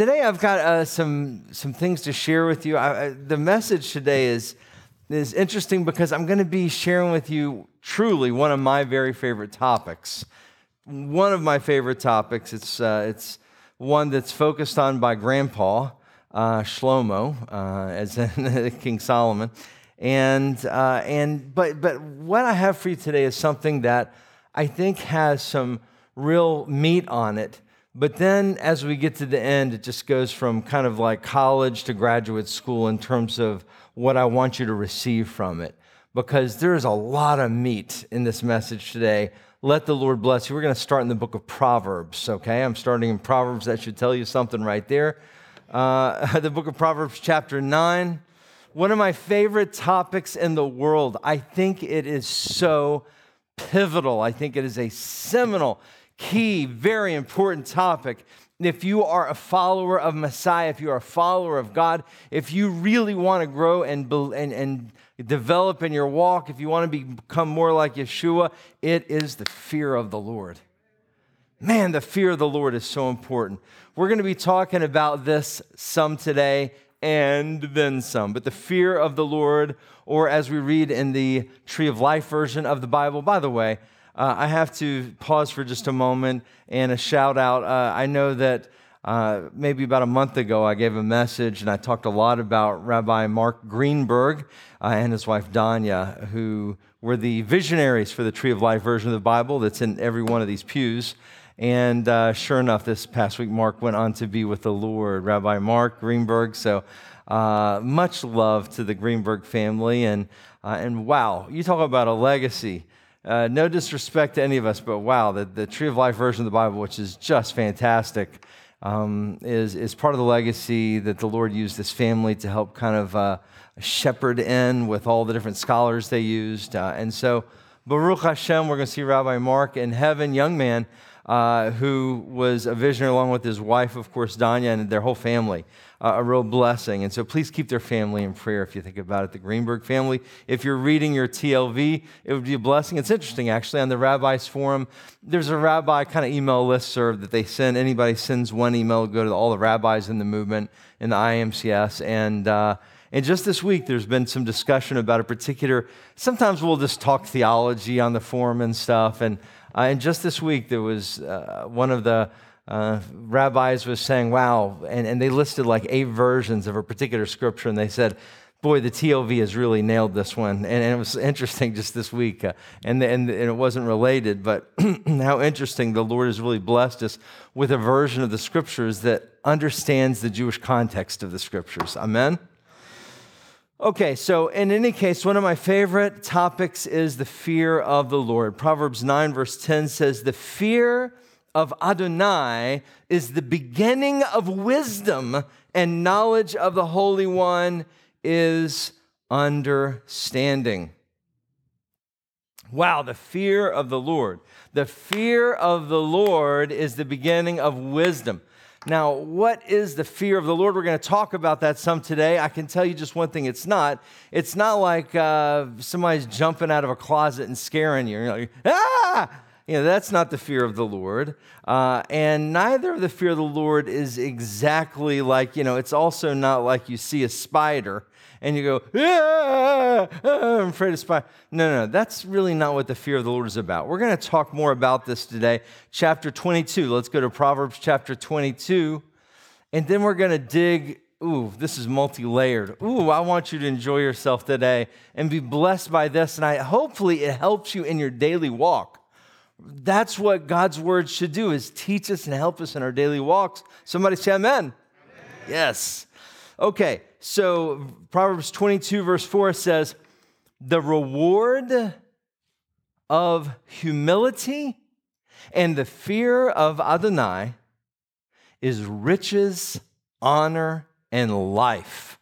Today, I've got uh, some some things to share with you. I, I, the message today is is interesting because I'm going to be sharing with you truly one of my very favorite topics. One of my favorite topics. It's uh, it's one that's focused on by Grandpa uh, Shlomo, uh, as in King Solomon, and uh, and but but what I have for you today is something that I think has some real meat on it. But then, as we get to the end, it just goes from kind of like college to graduate school in terms of what I want you to receive from it. Because there's a lot of meat in this message today let the Lord bless you. We're going to start in the book of Proverbs, okay? I'm starting in Proverbs. That should tell you something right there. Uh, the book of Proverbs, chapter 9. One of my favorite topics in the world. I think it is so pivotal. I think it is a seminal, key, very important topic. If you are a follower of Messiah, if you are a follower of God, if you really want to grow and, and, and develop in your walk, if you want to become more like Yeshua, it is the fear of the Lord. Man, the fear of the Lord is so important. We're going to be talking about this some today and then some. But the fear of the Lord, or as we read in the Tree of Life version of the Bible, by the way, uh, I have to pause for just a moment and a shout out. Uh, I know that uh, maybe about a month ago, I gave a message and I talked a lot about Rabbi Mark Greenberg uh, and his wife Danya, who were the visionaries for the Tree of Life version of the Bible that's in every one of these pews. And uh, sure enough, this past week, Mark went on to be with the Lord, Rabbi Mark Greenberg. So uh, much love to the Greenberg family. And, and wow, you talk about a legacy. Uh, no disrespect to any of us, but wow, the, the Tree of Life version of the Bible, which is just fantastic um, is, is part of the legacy that the Lord used this family to help kind of uh, shepherd in with all the different scholars they used. Uh, and so, Baruch Hashem, we're going to see Rabbi Mark in heaven, young man uh, who was a visionary along with his wife, of course, Danya, and their whole family. A real blessing. And so please keep their family in prayer if you think about it, the Greenberg family. If you're reading your TLV, it would be a blessing. It's interesting, actually, on the Rabbis Forum, there's a rabbi kind of email list serve that they send. Anybody sends one email, go to all the rabbis in the movement in the IAMCS. And, uh, and just this week, there's been some discussion about a particular, sometimes we'll just talk theology on the forum and stuff. And uh, and just this week, there was uh, one of the uh, rabbis was saying, wow, and, and they listed like eight versions of a particular scripture, and they said, boy, the TLV has really nailed this one. And, and it was interesting just this week, uh, and, and, and it wasn't related, but how interesting the Lord has really blessed us with a version of the scriptures that understands the Jewish context of the scriptures. Amen? Okay, so in any case, one of my favorite topics is the fear of the Lord. Proverbs 9, verse 10 says, The fear of Adonai is the beginning of wisdom, and knowledge of the Holy One is understanding. Wow, the fear of the Lord. The fear of the Lord is the beginning of wisdom. Now, what is the fear of the Lord? We're going to talk about that some today. I can tell you just one thing it's not. It's not like uh, somebody's jumping out of a closet and scaring you. You're like, ah! You know, that's not the fear of the Lord. Uh, and neither of the fear of the Lord is exactly like, you know, it's also not like you see a spider and you go, I'm afraid of spider. No, no, that's really not what the fear of the Lord is about. We're going to talk more about this today. Chapter 22. Let's go to Proverbs chapter 22. And then we're going to dig. Ooh, this is multi layered. Ooh, I want you to enjoy yourself today and be blessed by this. And I, hopefully, it helps you in your daily walk. That's what God's word should do is teach us and help us in our daily walks. Somebody say amen. amen. Yes. Okay, so Proverbs 22, verse 4 says, The reward of humility and the fear of Adonai is riches, honor, and life.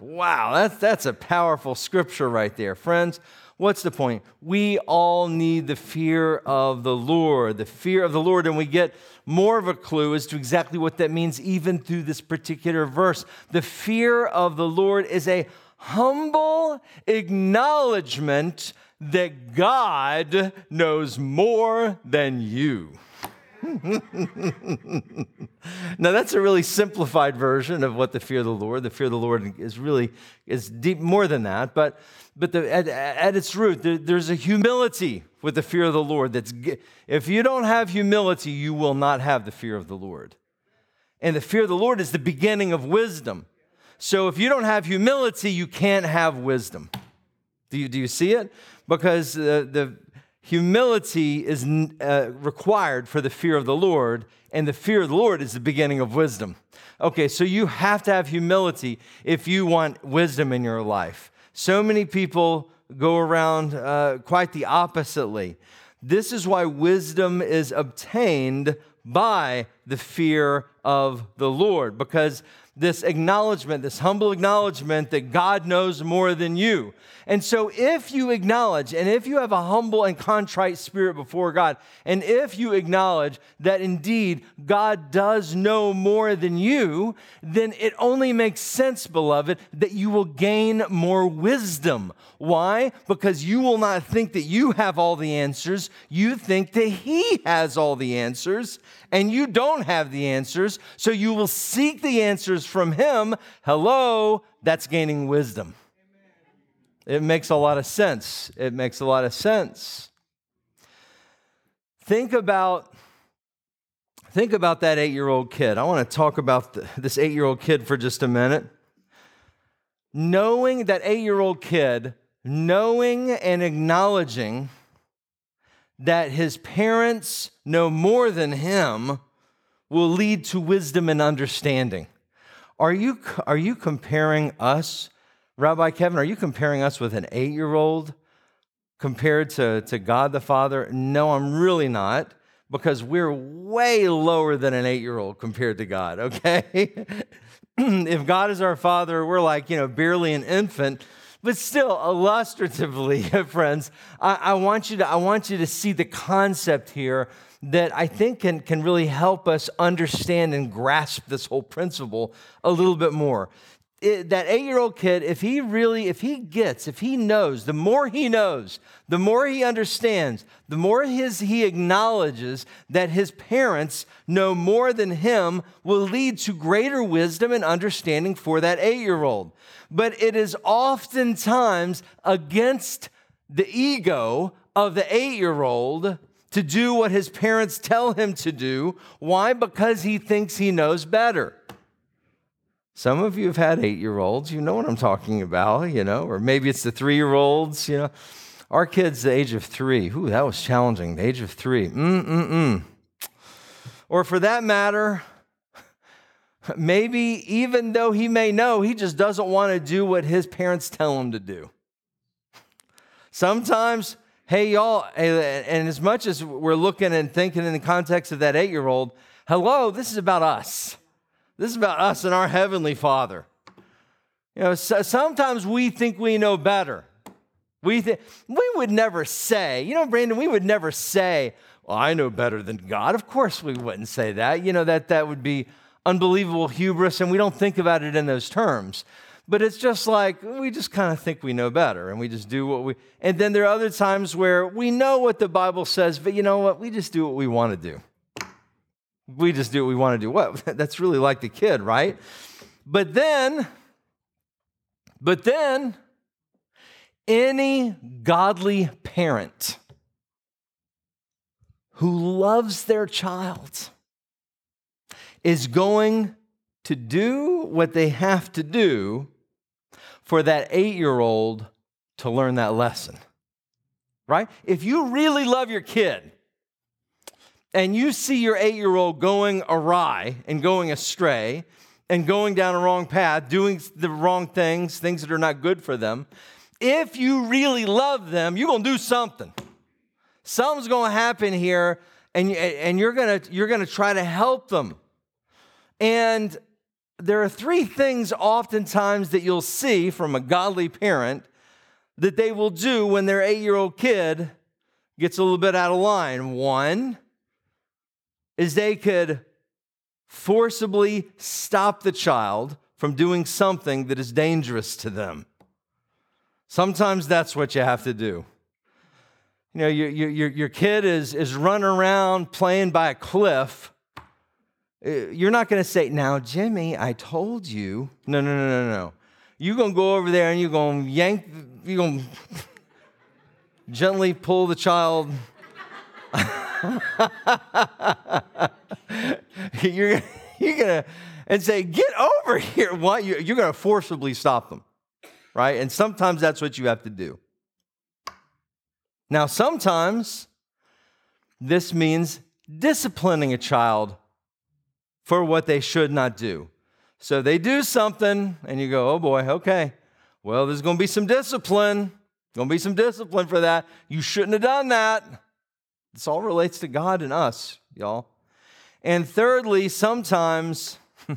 Wow, that's, that's a powerful scripture right there. Friends, what's the point? We all need the fear of the Lord, the fear of the Lord, and we get more of a clue as to exactly what that means even through this particular verse. The fear of the Lord is a humble acknowledgement that God knows more than you. now that's a really simplified version of what the fear of the Lord. The fear of the Lord is really is deep more than that, but but the, at, at its root, there, there's a humility with the fear of the Lord. That's if you don't have humility, you will not have the fear of the Lord. And the fear of the Lord is the beginning of wisdom. So if you don't have humility, you can't have wisdom. Do you, do you see it? Because uh, the humility is uh, required for the fear of the Lord, and the fear of the Lord is the beginning of wisdom. Okay, so you have to have humility if you want wisdom in your life. So many people go around uh, quite the oppositely. This is why wisdom is obtained by the fear of the Lord, because this acknowledgement, this humble acknowledgement that God knows more than you. And so, if you acknowledge, and if you have a humble and contrite spirit before God, and if you acknowledge that indeed God does know more than you, then it only makes sense, beloved, that you will gain more wisdom. Why? Because you will not think that you have all the answers, you think that He has all the answers, and you don't have the so you will seek the answers from Him. Hello, that's gaining wisdom. It makes a lot of sense. It makes a lot of sense. Think about think about that 8-year-old kid. I want to talk about the, this 8-year-old kid for just a minute. Knowing that 8-year-old kid, knowing and acknowledging that his parents know more than him will lead to wisdom and understanding. Are you, are you comparing us Rabbi Kevin, are you comparing us with an eight year old compared to, to God the Father? No, I'm really not, because we're way lower than an eight year old compared to God, okay? if God is our Father, we're like, you know, barely an infant. But still, illustratively, friends, I, I, want you to, I want you to see the concept here that I think can, can really help us understand and grasp this whole principle a little bit more it, that eight year old kid, if he really, if he gets, if he knows, the more he knows, the more he understands, the more his, he acknowledges that his parents know more than him, will lead to greater wisdom and understanding for that eight year old. But it is oftentimes against the ego of the eight year old to do what his parents tell him to do. Why? Because he thinks he knows better. Some of you have had eight year olds, you know what I'm talking about, you know, or maybe it's the three year olds, you know. Our kids, the age of three, ooh, that was challenging, the age of three, mm mm mm. Or for that matter, maybe even though he may know, he just doesn't want to do what his parents tell him to do. Sometimes, hey, y'all, and as much as we're looking and thinking in the context of that eight year old, hello, this is about us. This is about us and our Heavenly Father. You know, so sometimes we think we know better. We, we would never say, you know, Brandon, we would never say, well, I know better than God. Of course we wouldn't say that. You know, that, that would be unbelievable hubris, and we don't think about it in those terms. But it's just like we just kind of think we know better and we just do what we. And then there are other times where we know what the Bible says, but you know what? We just do what we want to do we just do what we want to do. What? That's really like the kid, right? But then, but then, any godly parent who loves their child is going to do what they have to do for that eight year old to learn that lesson. Right? If you really love your kid and you see your eight year old going awry and going astray and going down a wrong path, doing the wrong things, things that are not good for them, if you really love them, you're to do something. Something's to happen here and, and you're to you're to try to help them. And there are three things oftentimes that you'll see from a godly parent that they will do when their eight year old kid gets a little bit out of line. One is they could forcibly stop the child from doing something that is dangerous to them. Sometimes that's what you have to do. You know, your, your, your kid is, is running around playing by a cliff Uh, you're not going to say, Now, Jimmy, I told you. No, no, no, no, no. You're going to go over there and you're going to yank, you're going to gently pull the child. you're, you're going to, and say, Get over here. What? You're going to forcibly stop them, right? And sometimes that's what you have to do. Now, sometimes this means disciplining a child for what they should not do. So they do something, and you go, oh boy, okay. Well, there's going to be some discipline. Going to be some discipline for that. You shouldn't have done that. This all relates to God and us, y'all. And thirdly, sometimes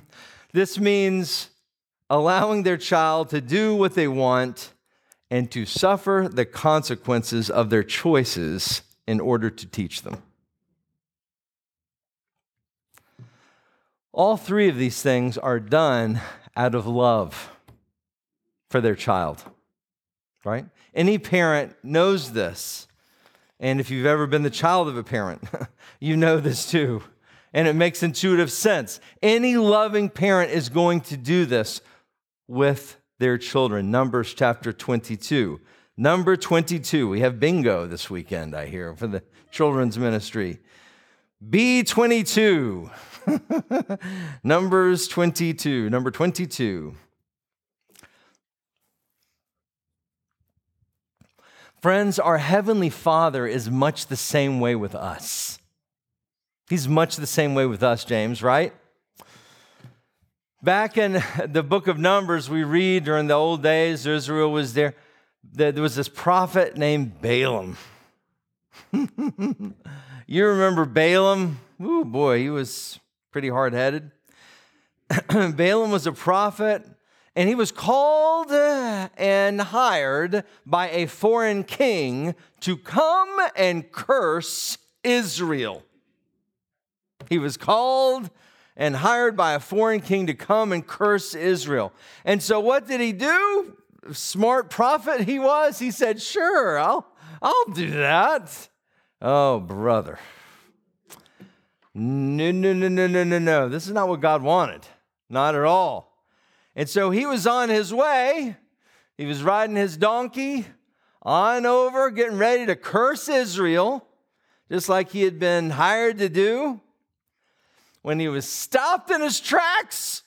this means allowing their child to do what they want and to suffer the consequences of their choices in order to teach them. All three of these things are done out of love for their child, right? Any parent knows this. And if you've ever been the child of a parent, you know this too. And it makes intuitive sense. Any loving parent is going to do this with their children. Numbers chapter 22. Number 22. We have bingo this weekend, I hear, for the children's ministry. B22. Numbers 22, number 22. Friends, our Heavenly Father is much the same way with us. He's much the same way with us, James, right? Back in the book of Numbers, we read during the old days, Israel was there. There was this prophet named Balaam. you remember Balaam? Oh boy, he was pretty hard headed. Balaam was a prophet, and he was called uh, and hired by a foreign king to come and curse Israel. He was called and hired by a foreign king to come and curse Israel. And so, what did he do? Smart prophet he was. He said, Sure, I'll, I'll do that. Oh, brother. No, no, no, no, no, no, no. This is not what God wanted. Not at all. And so he was on his way. He was riding his donkey on over, getting ready to curse Israel, just like he had been hired to do. When he was stopped in his tracks,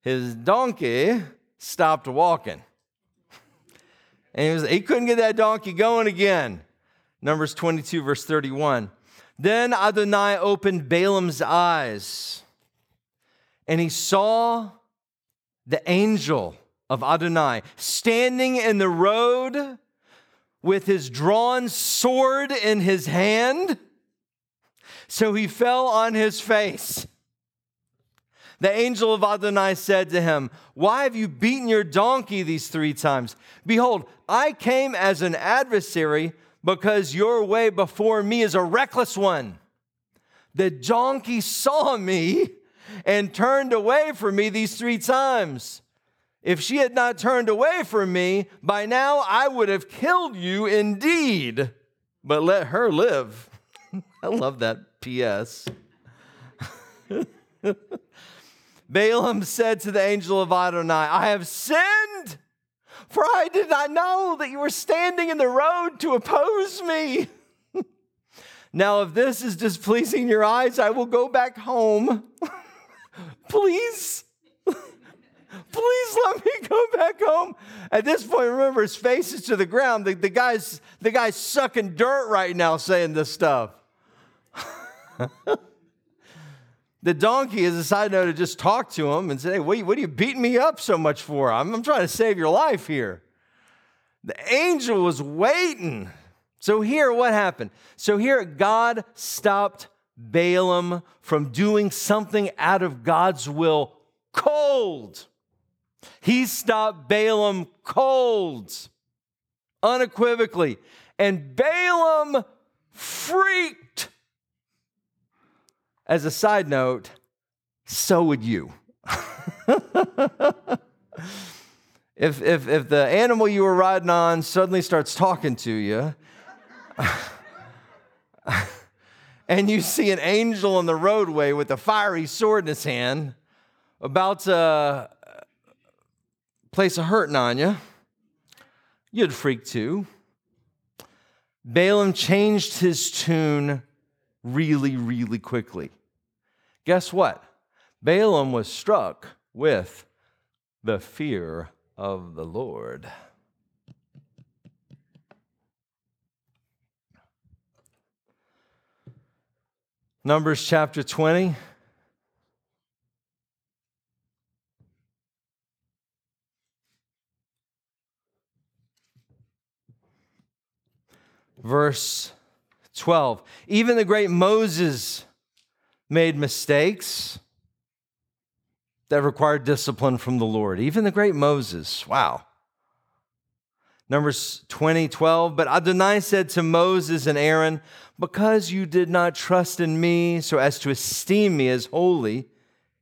his donkey stopped walking. And he, was, he couldn't get that donkey going again. Numbers 22, verse 31. Then Adonai opened Balaam's eyes, and he saw the angel of Adonai standing in the road with his drawn sword in his hand. So he fell on his face. The angel of Adonai said to him, Why have you beaten your donkey these three times? Behold, I came as an adversary because your way before me is a reckless one. The donkey saw me and turned away from me these three times. If she had not turned away from me, by now I would have killed you indeed. But let her live. I love that P.S. Balaam said to the angel of Adonai, I have sinned for I did not know that you were standing in the road to oppose me. now, if this is displeasing your eyes, I will go back home. Please. Please let me go back home. At this point, remember his face is to the ground. The, the guy's the guy's sucking dirt right now saying this stuff the donkey, as a side note, to just talk to him and say, hey, what, what are you beating me up so much for? I'm, I'm trying to save your life here. The angel was waiting. So here, what happened? So here, God stopped Balaam from doing something out of God's will cold. He stopped Balaam cold, unequivocally. And Balaam freaked. As a side note, so would you. if, if, if the animal you were riding on suddenly starts talking to you, and you see an angel on the roadway with a fiery sword in his hand, about to uh, place a hurting on you, you'd freak too. Balaam changed his tune really, really quickly. Guess what? Balaam was struck with the fear of the Lord. Numbers chapter 20. Verse 12. Even the great Moses made mistakes that required discipline from the Lord. Even the great Moses. Wow. Numbers 20, 12. But Adonai said to Moses and Aaron, Because you did not trust in me so as to esteem me as holy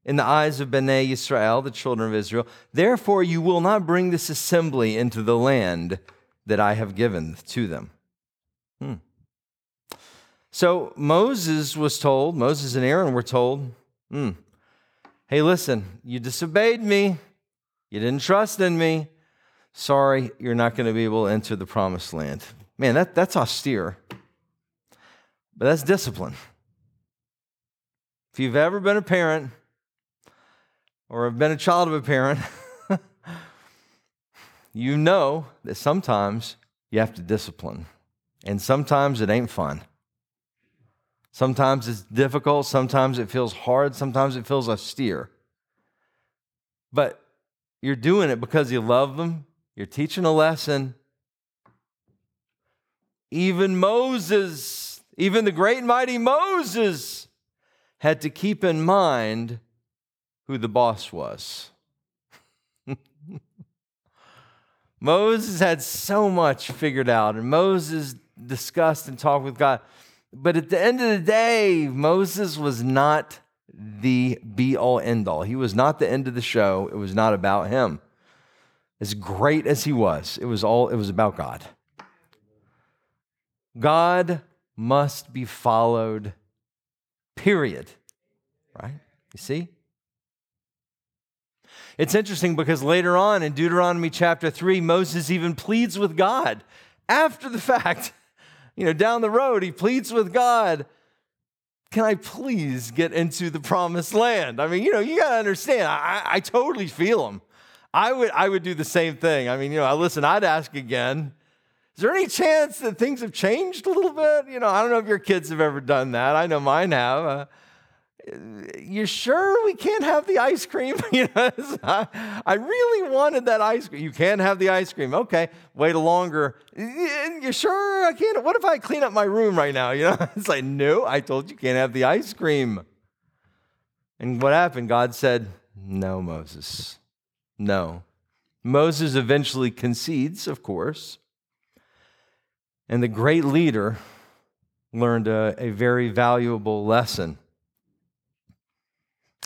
in the eyes of Bnei Israel, the children of Israel, therefore you will not bring this assembly into the land that I have given to them. So Moses was told, Moses and Aaron were told, hmm, hey, listen, you disobeyed me, you didn't trust in me sorry, you're not going to be able to enter the promised land. Man, that, that's austere, but that's discipline. If you've ever been a parent or have been a child of a parent, you know that sometimes you have to discipline, and sometimes it ain't fun. Sometimes it's difficult, sometimes it feels hard, sometimes it feels austere. But you're doing it because you love them you're teaching a lesson. Even Moses, even the great and mighty Moses, had to keep in mind who the boss was. Moses had so much figured out, and Moses discussed and talked with God. But at the end of the day, Moses was not the be all end all. He was not the end of the show. It was not about him as great as he was, it was all it was about God. God must be followed. Period. Right? You see? It's interesting because later on in Deuteronomy chapter 3, Moses even pleads with God after the fact. You know, down the road, he pleads with God, Can I please get into the promised land? I mean, you know, you got to understand, I, I totally feel him. I would, I would do the same thing. I mean, you know, I listen, I'd ask again. Is there any chance that things have changed a little bit? You know, I don't know if your kids have ever done that. I know mine have. Uh, you sure we can't have the ice cream? I, really wanted that ice cream. You can't have the ice cream. Okay, wait a longer. You sure I can't? What if I clean up my room right now? You know, it's like, no, I told you can't have the ice cream. And what happened? God said, no, Moses. No. Moses eventually concedes, of course. And the great leader learned a, a very valuable lesson.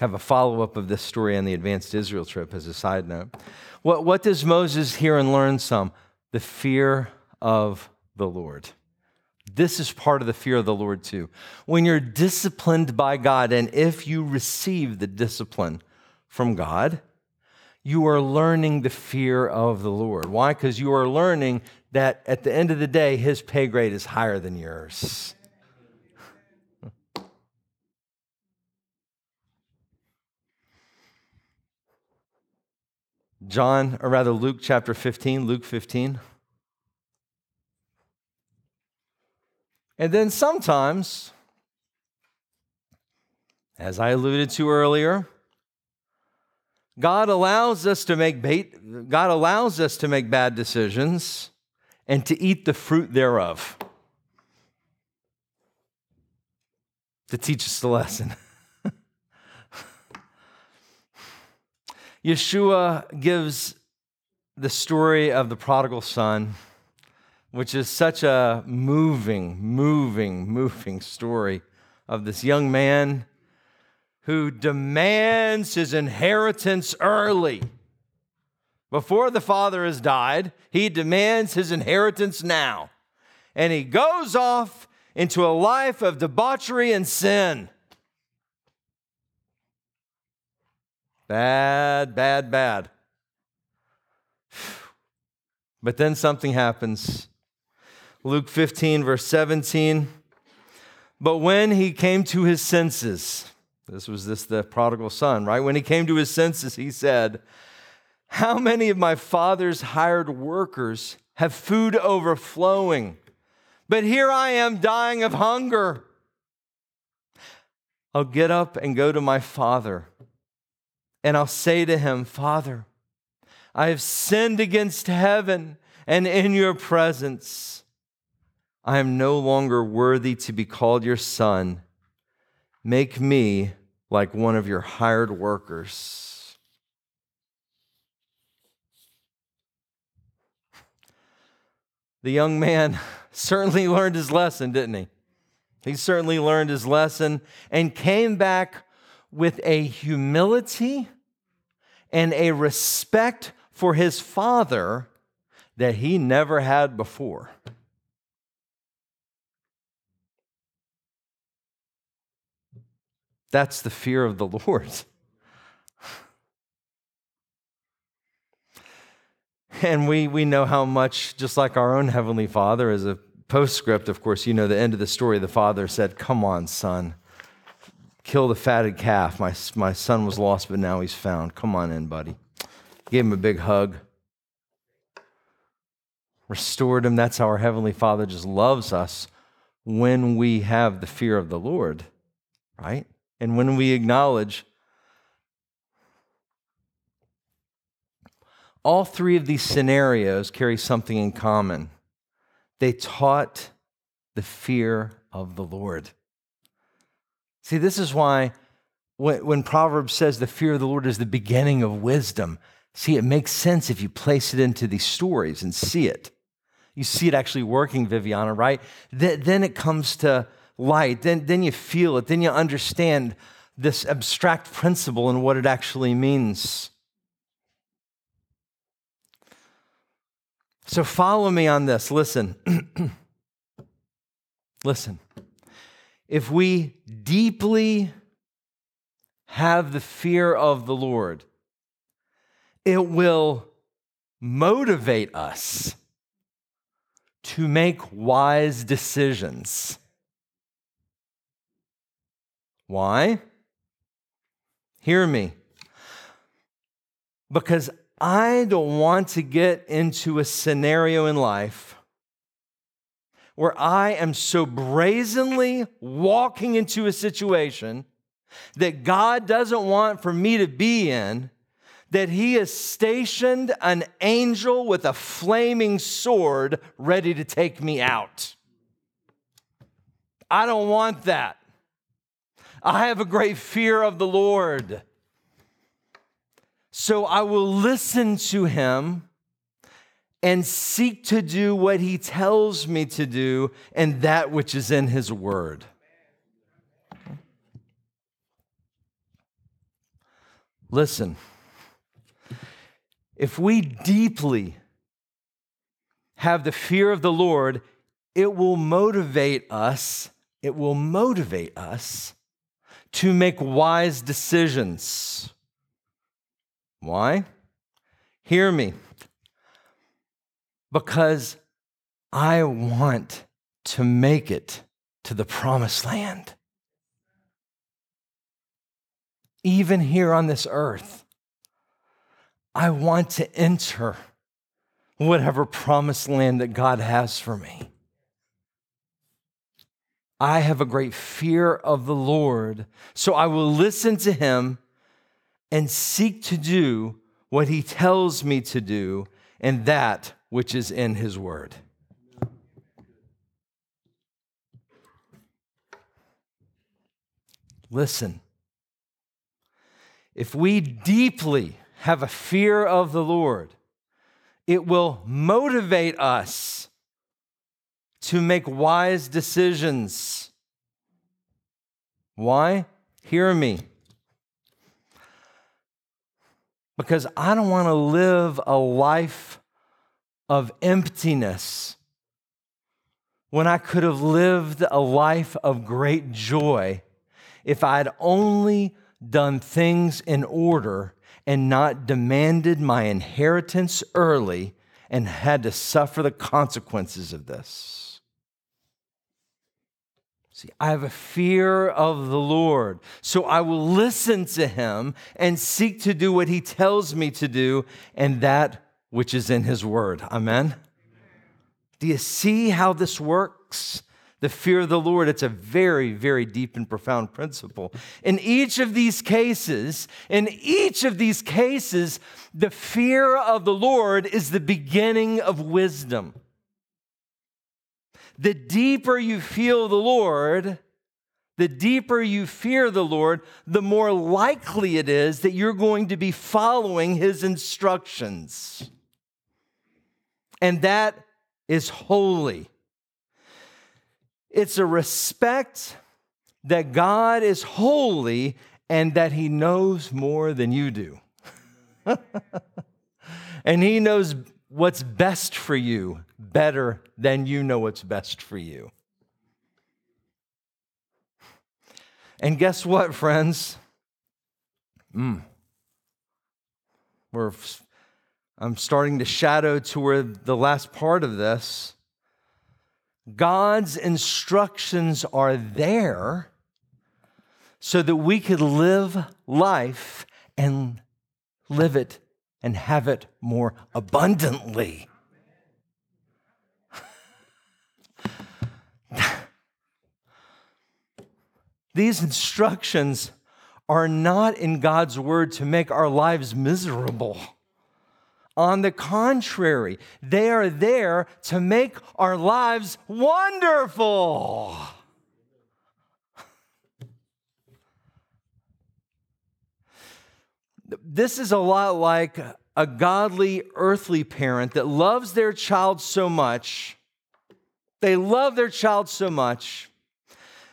Have a follow up of this story on the Advanced Israel trip as a side note. What, what does Moses hear and learn some? The fear of the Lord. This is part of the fear of the Lord, too. When you're disciplined by God, and if you receive the discipline from God, you are learning the fear of the Lord. Why? Because you are learning that at the end of the day, his pay grade is higher than yours. John, or rather Luke chapter 15, Luke 15. And then sometimes, as I alluded to earlier, God allows us to make bait, God allows us to make bad decisions and to eat the fruit thereof. To teach us the lesson. Yeshua gives the story of the prodigal son, which is such a moving, moving, moving story of this young man who demands his inheritance early. Before the father has died, he demands his inheritance now. And he goes off into a life of debauchery and sin. Bad, bad, bad. But then something happens. Luke 15, verse 17. But when he came to his senses, this was this the prodigal son, right? When he came to his senses, he said, How many of my father's hired workers have food overflowing? But here I am dying of hunger. I'll get up and go to my father, and I'll say to him, Father, I have sinned against heaven and in your presence. I am no longer worthy to be called your son. Make me like one of your hired workers. The young man certainly learned his lesson, didn't he? He certainly learned his lesson and came back with a humility and a respect for his father that he never had before. That's the fear of the Lord. And we, we know how much, just like our own Heavenly Father, as a postscript, of course, you know the end of the story. The father said, Come on, son, kill the fatted calf. My, my son was lost, but now he's found. Come on in, buddy. Gave him a big hug, restored him. That's how our Heavenly Father just loves us when we have the fear of the Lord, right? And when we acknowledge all three of these scenarios carry something in common. They taught the fear of the Lord. See, this is why when, Proverbs says the fear of the Lord is the beginning of wisdom, see, it makes sense if you place it into these stories and see it. You see it actually working, Viviana, right? Th- then it comes to light. Then, then you feel it. Then you understand this abstract principle and what it actually means. So follow me on this. Listen. Listen. If we deeply have the fear of the Lord, it will motivate us to make wise decisions. Why? Hear me. Because I don't want to get into a scenario in life where I am so brazenly walking into a situation that God doesn't want for me to be in, that He has stationed an angel with a flaming sword ready to take me out. I don't want that. I have a great fear of the Lord. So I will listen to him and seek to do what he tells me to do and that which is in his word. Listen, if we deeply have the fear of the Lord, it will motivate us. It will motivate us to make wise decisions. Why? Hear me. Because I want to make it to the promised land. Even here on this earth, I want to enter whatever promised land that God has for me. I have a great fear of the Lord, so I will listen to him and seek to do what he tells me to do and that which is in his word. Listen, if we deeply have a fear of the Lord, it will motivate us to make wise decisions. Why? Hear me. Because I don't want to live a life of emptiness when I could have lived a life of great joy if I had only done things in order and not demanded my inheritance early and had to suffer the consequences of this. See, I have a fear of the Lord, so I will listen to him and seek to do what he tells me to do and that which is in his word. Amen. Do you see how this works? The fear of the Lord, it's a very, very deep and profound principle. In each of these cases, in each of these cases, the fear of the Lord is the beginning of wisdom. The deeper you feel the Lord, the deeper you fear the Lord, the more likely it is that you're going to be following his instructions. And that is holy. It's a respect that God is holy and that He knows more than you do. and He knows what's best for you better than you know what's best for you. And guess what, friends? Mm. We're, I'm starting to shadow toward the last part of this. God's instructions are there so that we could live life and live it and have it more abundantly. These instructions are not in God's word to make our lives miserable. On the contrary, they are there to make our lives wonderful. This is a lot like a godly earthly parent that loves their child so much. They love their child so much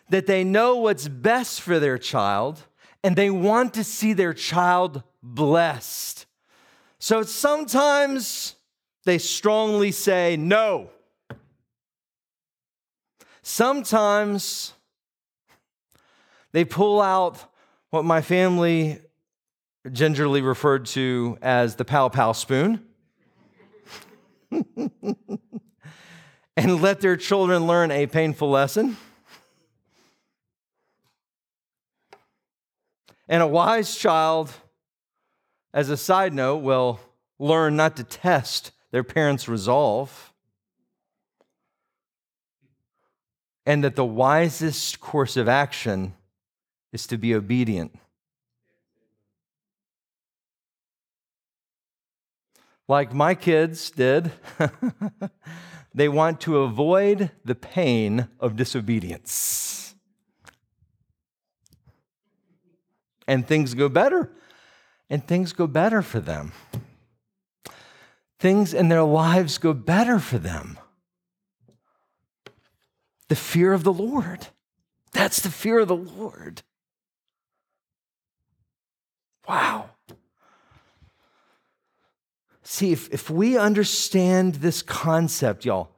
that they know what's best for their child and they want to see their child blessed. So sometimes they strongly say no. Sometimes they pull out what my family gingerly referred to as the pow pow spoon and let their children learn a painful lesson. And a wise child as a side note, will learn not to test their parents' resolve, and that the wisest course of action is to be obedient. Like my kids did, they want to avoid the pain of disobedience. And things go better and things go better for them. Things in their lives go better for them. The fear of the Lord. That's the fear of the Lord. Wow. See, if, if we understand this concept, y'all,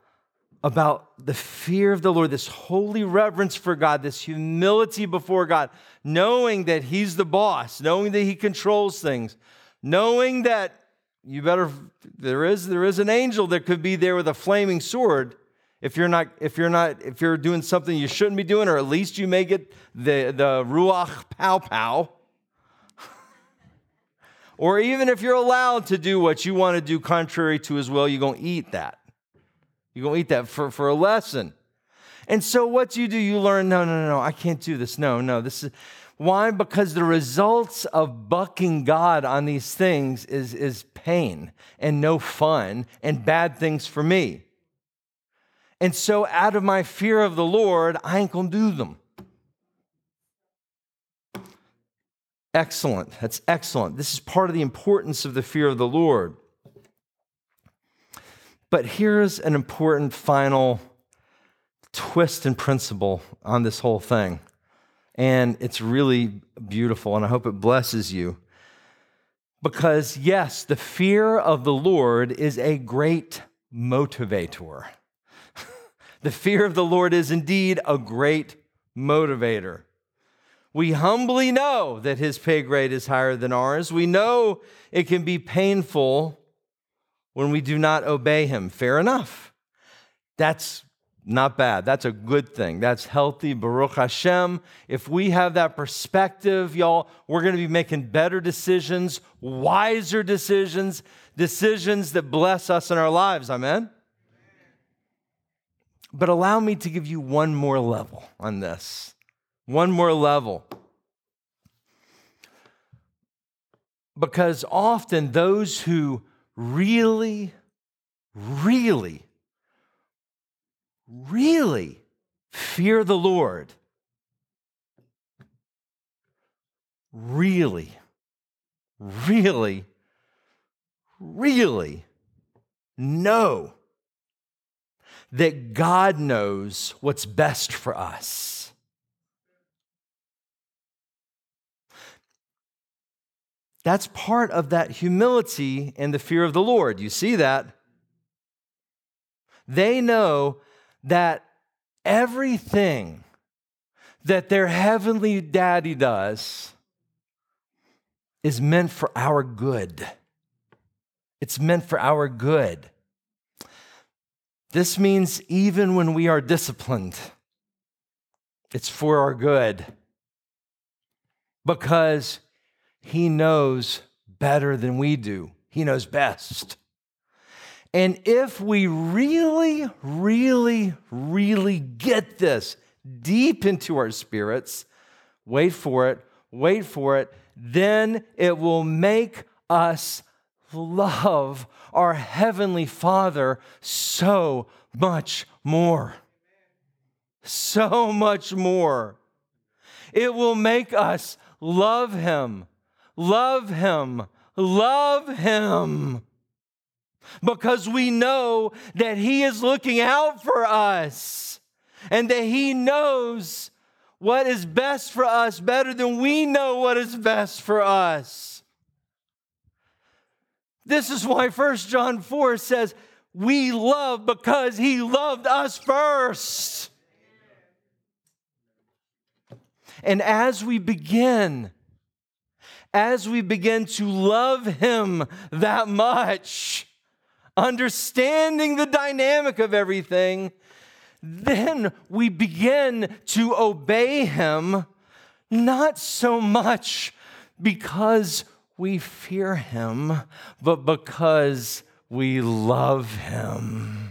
about the fear of the Lord, this holy reverence for God, this humility before God, knowing that He's the boss, knowing that He controls things, knowing that you better there is there is an angel that could be there with a flaming sword if you're not if you're not if you're doing something you shouldn't be doing, or at least you may get the the ruach pow pow. or even if you're allowed to do what you want to do contrary to his will, you're going to eat that. You're going to eat that for, for a lesson. And so what do you do? You learn, no, no, no, I can't do this. No, no, this is why? Because the results of bucking God on these things is, is pain and no fun and bad things for me. And so, out of my fear of the Lord, I ain't gonna do them. Excellent. That's excellent. This is part of the importance of the fear of the Lord. But here's an important final twist and principle on this whole thing. And it's really beautiful, and I hope it blesses you. Because, yes, the fear of the Lord is a great motivator. the fear of the Lord is indeed a great motivator. We humbly know that his pay grade is higher than ours. We know it can be painful when we do not obey him. Fair enough. That's not bad. That's a good thing. That's healthy. Baruch Hashem. If we have that perspective, y'all, we're going to be making better decisions, wiser decisions, decisions that bless us in our lives. Amen? But allow me to give you one more level on this. One more level. Because often those who really, really really fear the Lord, really, really, really know that God knows what's best for us. That's part of that humility and the fear of the Lord. You see that? They know that everything that their heavenly daddy does is meant for our good. It's meant for our good. This means even when we are disciplined, it's for our good because he knows better than we do. He knows best. And if we really, really, really get this deep into our spirits, wait for it, wait for it, then it will make us love our Heavenly Father so much more. So much more. It will make us love Him, love Him, love Him because we know that He is looking out for us and that He knows what is best for us better than we know what is best for us. This is why 1 John 4 says, We love because He loved us first. And as we begin, as we begin to love Him that much, understanding the dynamic of everything, then we begin to obey him, not so much because we fear him, but because we love him.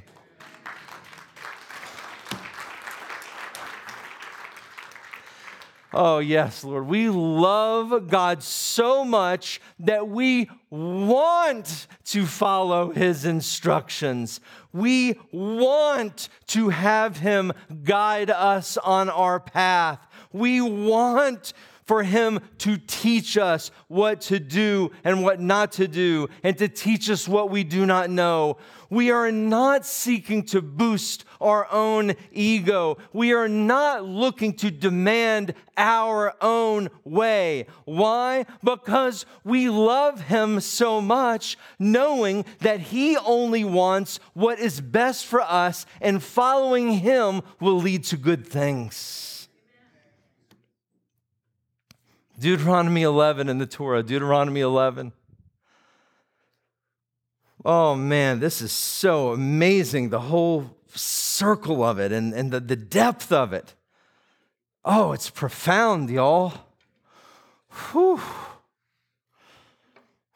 Oh, yes, Lord. We love God so much that we want to follow his instructions. We want to have him guide us on our path. We want for him to teach us what to do and what not to do, and to teach us what we do not know. We are not seeking to boost our own ego. We are not looking to demand our own way. Why? Because we love him so much, knowing that he only wants what is best for us, and following him will lead to good things. Deuteronomy 11 in the Torah, Deuteronomy 11. Oh man, this is so amazing, the whole circle of it and, and the, the depth of it. Oh, it's profound, y'all. Whew.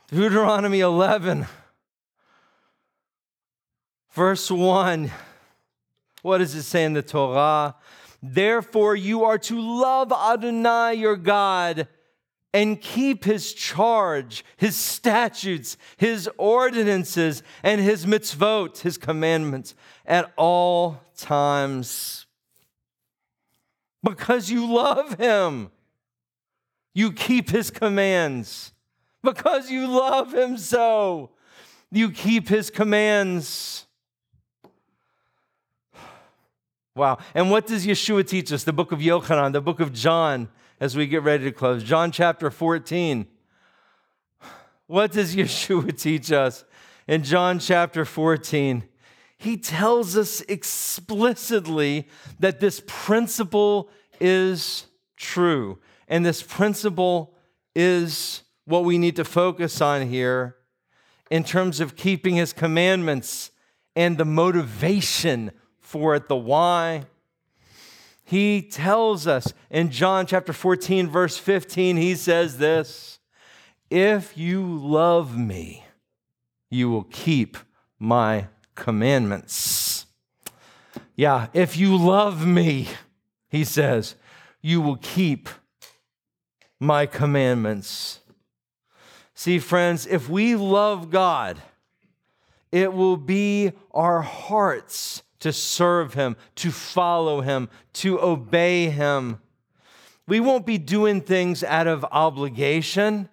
Deuteronomy 11, verse 1. What does it say in the Torah? Therefore, you are to love Adonai your God and keep his charge, his statutes, his ordinances, and his mitzvot, his commandments, at all times. Because you love him, you keep his commands. Because you love him so, you keep his commands. Wow. And what does Yeshua teach us? The book of Yochanan, the book of John, as we get ready to close. John chapter 14. What does Yeshua teach us in John chapter 14? He tells us explicitly that this principle is true. And this principle is what we need to focus on here in terms of keeping his commandments and the motivation for it, the why. He tells us in John chapter 14, verse 15, he says this If you love me, you will keep my commandments. Yeah, if you love me, he says, you will keep my commandments. See, friends, if we love God, it will be our hearts to serve Him, to follow Him, to obey Him. We won't be doing things out of obligation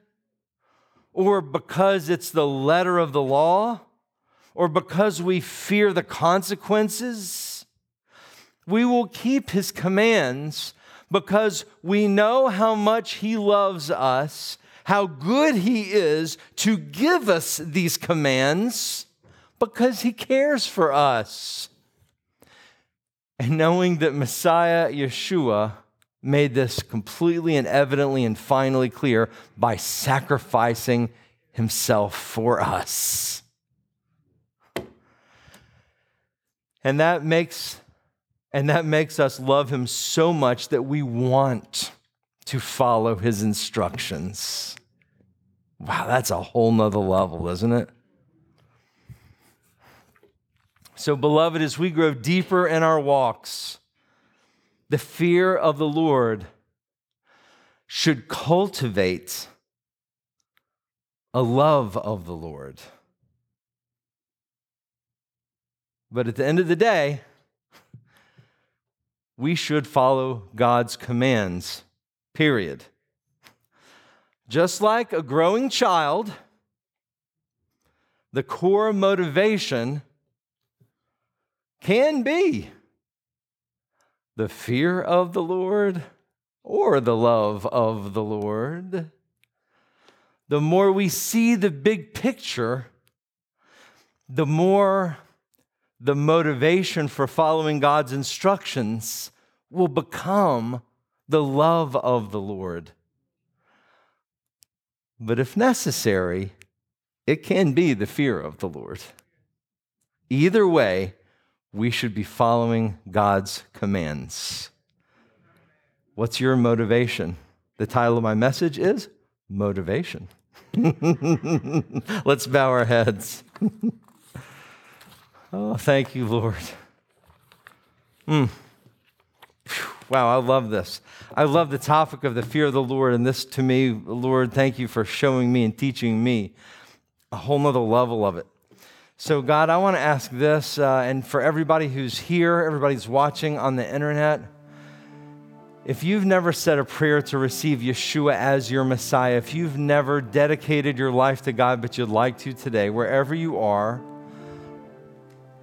or because it's the letter of the law or because we fear the consequences. We will keep His commands because we know how much He loves us, how good He is to give us these commands because He cares for us. And knowing that Messiah Yeshua made this completely and evidently and finally clear by sacrificing himself for us. And that makes and that makes us love him so much that we want to follow his instructions. Wow, that's a whole nother level, isn't it? So, beloved, as we grow deeper in our walks, the fear of the Lord should cultivate a love of the Lord. But at the end of the day, we should follow God's commands, period. Just like a growing child, the core motivation can be the fear of the Lord or the love of the Lord. The more we see the big picture, the more the motivation for following God's instructions will become the love of the Lord. But if necessary, it can be the fear of the Lord. Either way, we should be following God's commands. What's your motivation? The title of my message is Motivation. Let's bow our heads. oh, thank you, Lord. Mm. Wow, I love this. I love the topic of the fear of the Lord. And this to me, Lord, thank you for showing me and teaching me a whole nother level of it. So, God, I want to ask this, uh, and for everybody who's here, everybody who's watching on the internet, if you've never said a prayer to receive Yeshua as your Messiah, if you've never dedicated your life to God, but you'd like to today, wherever you are,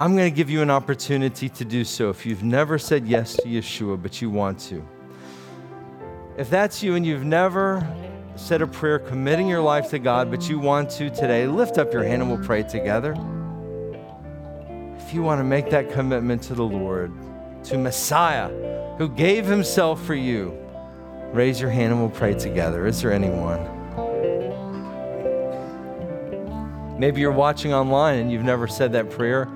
I'm going to give you an opportunity to do so if you've never said yes to Yeshua, but you want to. If that's you and you've never said a prayer committing your life to God, but you want to today, lift up your hand and we'll pray together you want to make that commitment to the Lord, to Messiah who gave himself for you, raise your hand and we'll pray together. Is there anyone? Maybe you're watching online and you've never said that prayer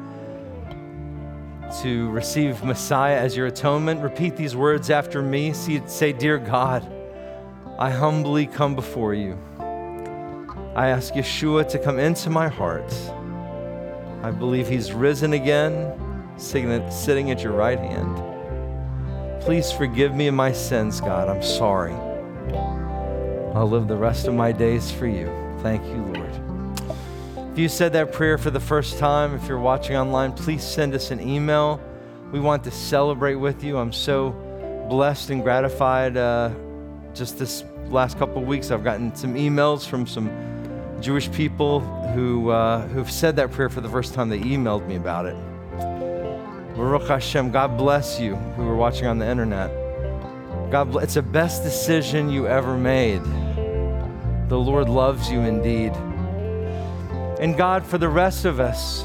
to receive Messiah as your atonement. Repeat these words after me. Say, Dear God, I humbly come before you. I ask Yeshua to come into my heart. I believe he's risen again, sitting at your right hand. Please forgive me of my sins, God. I'm sorry. I'll live the rest of my days for you. Thank you, Lord. If you said that prayer for the first time, if you're watching online, please send us an email. We want to celebrate with you. I'm so blessed and gratified. Uh, just this last couple of weeks, I've gotten some emails from some Jewish people who, uh, who've said that prayer for the first time. They emailed me about it. Baruch Hashem, God bless you who were watching on the internet. God, bless, it's the best decision you ever made. The Lord loves you indeed. And God, for the rest of us,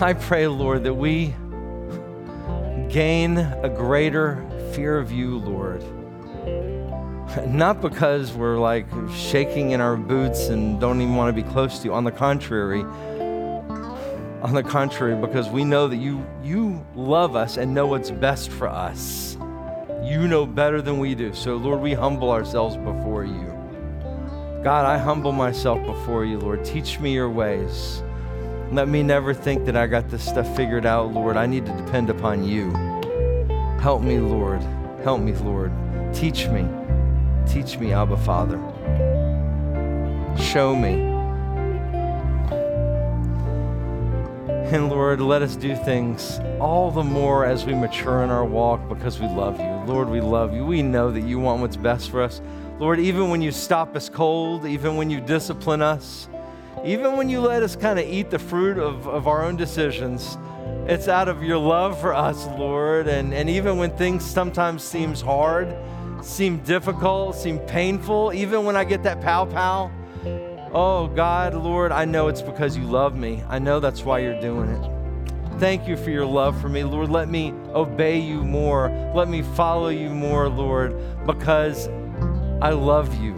I pray, Lord, that we gain a greater fear of you, Lord. Not because we're like shaking in our boots and don't even want to be close to you. On the contrary, on the contrary, because we know that you, you love us and know what's best for us. You know better than we do. So, Lord, we humble ourselves before you. God, I humble myself before you, Lord. Teach me your ways. Let me never think that I got this stuff figured out, Lord. I need to depend upon you. Help me, Lord. Help me, Lord. Teach me. Teach me, Abba Father. Show me. And Lord, let us do things all the more as we mature in our walk because we love you. Lord, we love you. We know that you want what's best for us. Lord, even when you stop us cold, even when you discipline us, even when you let us kind of eat the fruit of, of our own decisions, it's out of your love for us, Lord. And, and even when things sometimes seems hard, seem difficult, seem painful, even when I get that pow pow, Oh, God, Lord, I know it's because you love me. I know that's why you're doing it. Thank you for your love for me. Lord, let me obey you more. Let me follow you more, Lord, because I love you.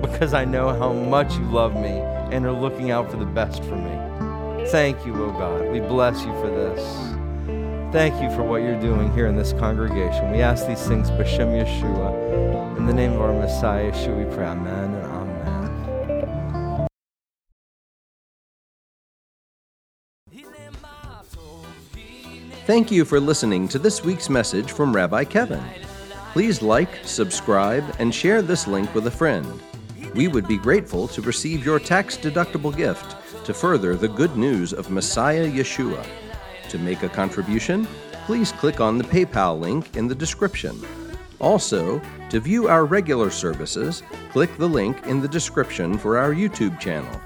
Because I know how much you love me and are looking out for the best for me. Thank you, oh God. We bless you for this. Thank you for what you're doing here in this congregation. We ask these things, B'Shem Yeshua. In the name of our Messiah, Yeshua, we pray. Amen and amen. Thank you for listening to this week's message from Rabbi Kevin. Please like, subscribe, and share this link with a friend. We would be grateful to receive your tax deductible gift to further the good news of Messiah Yeshua. To make a contribution, please click on the PayPal link in the description. Also, to view our regular services, click the link in the description for our YouTube channel.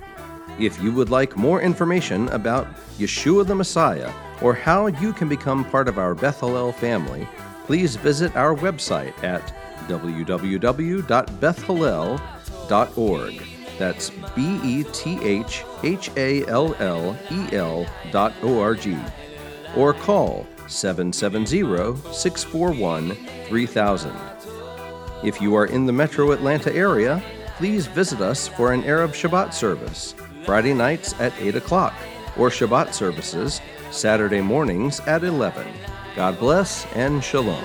If you would like more information about Yeshua the Messiah, or how you can become part of our Beth Hallel family, please visit our website at www.bethhallel.org. That's B E T H H A L L E L dot O R G. Or call 770 641 3000. If you are in the metro Atlanta area, please visit us for an Erev Shabbat service, Friday nights at 8 o'clock, or Shabbat services Saturday mornings at 11. God bless and shalom.